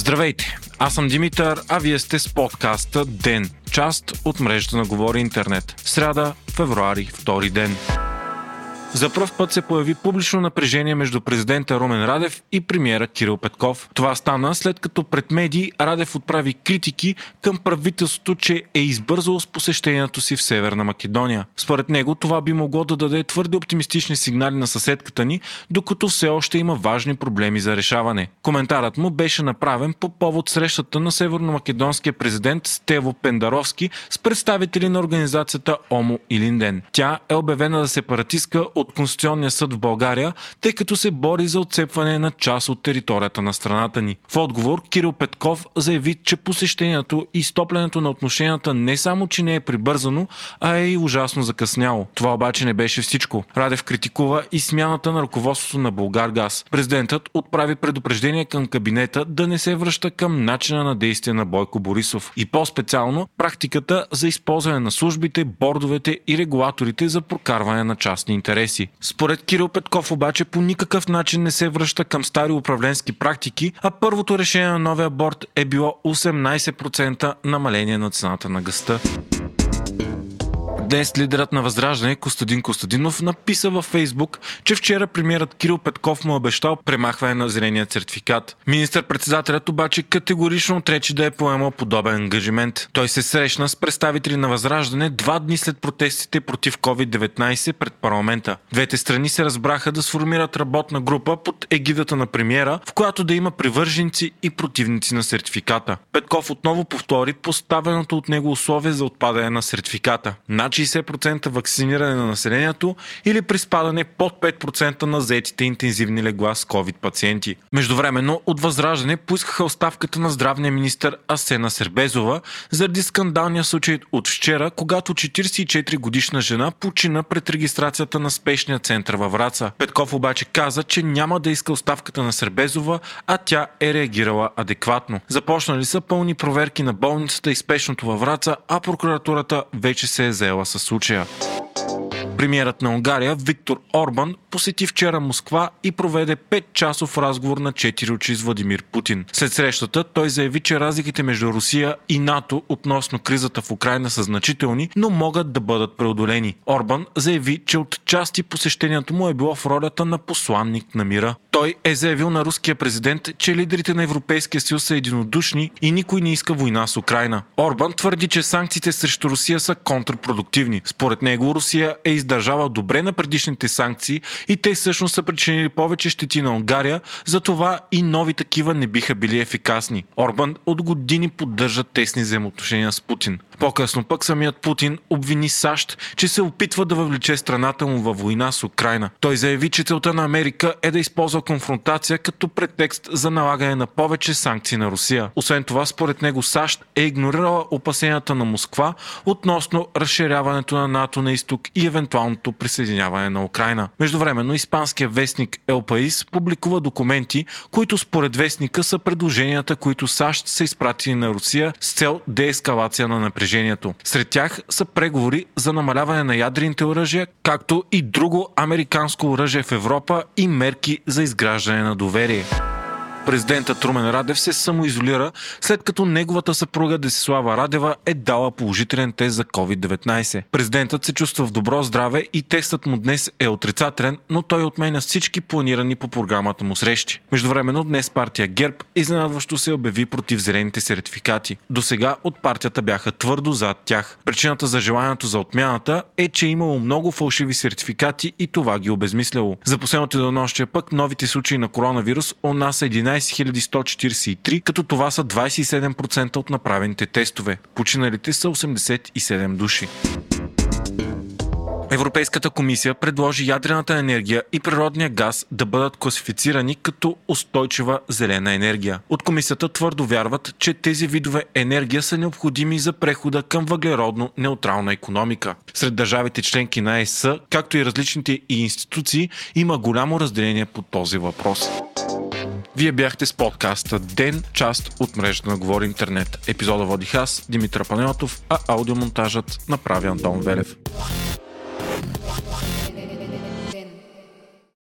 Здравейте, аз съм Димитър, а вие сте с подкаста ДЕН, част от мрежата на Говори Интернет. Сряда, февруари, втори ден. За първ път се появи публично напрежение между президента Румен Радев и премиера Кирил Петков. Това стана след като пред медии Радев отправи критики към правителството, че е избързало с посещението си в Северна Македония. Според него това би могло да даде твърде оптимистични сигнали на съседката ни, докато все още има важни проблеми за решаване. Коментарът му беше направен по повод срещата на северно-македонския президент Стево Пендаровски с представители на организацията ОМО и Линден. Тя е обявена за сепаратистка от Конституционния съд в България, тъй като се бори за отцепване на част от територията на страната ни. В отговор Кирил Петков заяви, че посещението и стоплянето на отношенията не само, че не е прибързано, а е и ужасно закъсняло. Това обаче не беше всичко. Радев критикува и смяната на ръководството на Българ Газ. Президентът отправи предупреждение към кабинета да не се връща към начина на действие на Бойко Борисов и по-специално практиката за използване на службите, бордовете и регулаторите за прокарване на частни интереси интереси. Според Кирил Петков обаче по никакъв начин не се връща към стари управленски практики, а първото решение на новия борт е било 18% намаление на цената на гъста. Днес лидерът на Възраждане Костадин Костадинов написа във Фейсбук, че вчера премиерът Кирил Петков му обещал премахване на зеления сертификат. Министър-председателят обаче категорично отрече да е поемал подобен ангажимент. Той се срещна с представители на Възраждане два дни след протестите против COVID-19 пред парламента. Двете страни се разбраха да сформират работна група под егидата на премиера, в която да има привърженици и противници на сертификата. Петков отново повтори поставеното от него условие за отпадане на сертификата. Значи 60% вакциниране на населението или при спадане под 5% на заетите интензивни легла с COVID пациенти. Междувременно от Възраждане поискаха оставката на здравния министр Асена Сербезова заради скандалния случай от вчера, когато 44 годишна жена почина пред регистрацията на спешния център във Враца. Петков обаче каза, че няма да иска оставката на Сербезова, а тя е реагирала адекватно. Започнали са пълни проверки на болницата и спешното във Враца, а прокуратурата вече се е заела с случая. Премьерът на Унгария Виктор Орбан посети вчера Москва и проведе 5-часов разговор на 4 очи с Владимир Путин. След срещата той заяви, че разликите между Русия и НАТО относно кризата в Украина са значителни, но могат да бъдат преодолени. Орбан заяви, че от части посещението му е било в ролята на посланник на мира. Той е заявил на руския президент, че лидерите на Европейския съюз са единодушни и никой не иска война с Украина. Орбан твърди, че санкциите срещу Русия са контрпродуктивни. Според него Русия е издържала добре на предишните санкции и те всъщност са причинили повече щети на Унгария, затова и нови такива не биха били ефикасни. Орбан от години поддържа тесни взаимоотношения с Путин. По-късно пък самият Путин обвини САЩ, че се опитва да въвлече страната му във война с Украина. Той заяви, че целта на Америка е да използва конфронтация като претекст за налагане на повече санкции на Русия. Освен това, според него САЩ е игнорирала опасенията на Москва относно разширяването на НАТО на изток и евентуалното присъединяване на Украина. Междувременно, испанският вестник El País публикува документи, които според вестника са предложенията, които САЩ са изпратили на Русия с цел деескалация на напрежението. Сред тях са преговори за намаляване на ядрените оръжия, както и друго американско оръжие в Европа и мерки за изграждане на доверие. Президентът Румен Радев се самоизолира, след като неговата съпруга Десислава Радева е дала положителен тест за COVID-19. Президентът се чувства в добро здраве и тестът му днес е отрицателен, но той отменя всички планирани по програмата му срещи. Междувременно днес партия ГЕРБ изненадващо се обяви против зелените сертификати. До сега от партията бяха твърдо зад тях. Причината за желанието за отмяната е, че е имало много фалшиви сертификати и това ги обезмисляло. За последното денонощия пък новите случаи на коронавирус у нас 11 14143, като това са 27% от направените тестове. Починалите са 87 души. Европейската комисия предложи ядрената енергия и природния газ да бъдат класифицирани като устойчива зелена енергия. От комисията твърдо вярват, че тези видове енергия са необходими за прехода към въглеродно неутрална економика. Сред държавите членки на ЕС, както и различните институции, има голямо разделение по този въпрос. Вие бяхте с подкаста Ден, част от мрежата на Говори Интернет. Епизода водих аз, Димитър Панелатов, а аудиомонтажът направи Антон Велев.